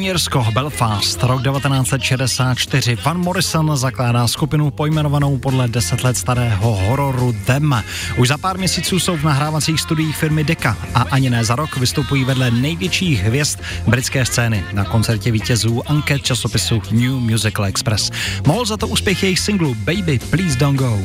Jirsko, Belfast, rok 1964. Van Morrison zakládá skupinu pojmenovanou podle deset let starého hororu Them. Už za pár měsíců jsou v nahrávacích studiích firmy Deka a ani ne za rok vystupují vedle největších hvězd britské scény na koncertě vítězů anket časopisu New Musical Express. Mohl za to úspěch jejich singlu Baby Please Don't Go.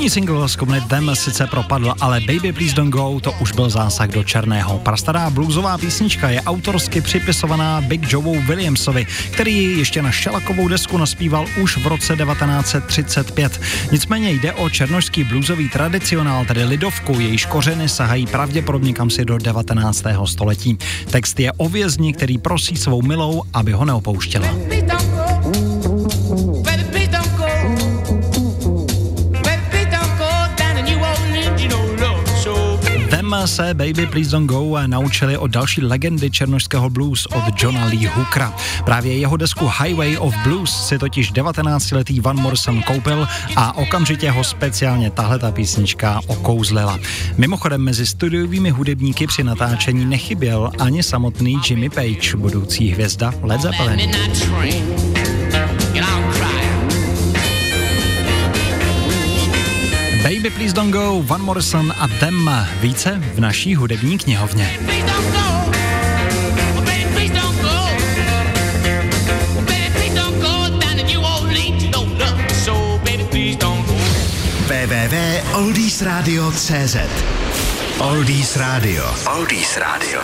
První single z Them sice propadl, ale Baby Please Don't Go to už byl zásah do černého. Prastará bluesová písnička je autorsky připisovaná Big Joeovi Williamsovi, který ji ještě na šelakovou desku naspíval už v roce 1935. Nicméně jde o černožský bluesový tradicionál, tedy lidovku, jejíž kořeny sahají pravděpodobně kam si do 19. století. Text je o vězni, který prosí svou milou, aby ho neopouštěla. Them se Baby Please Don't Go naučili od další legendy černožského blues od Johna Lee Hookera. Právě jeho desku Highway of Blues si totiž 19-letý Van Morrison koupil a okamžitě ho speciálně tahle ta písnička okouzlila. Mimochodem mezi studiovými hudebníky při natáčení nechyběl ani samotný Jimmy Page, budoucí hvězda Led Zeppelin. Baby Please Don't Go, Van Morrison a Them. Více v naší hudební knihovně. www.oldiesradio.cz Oldies Radio. Oldies Radio.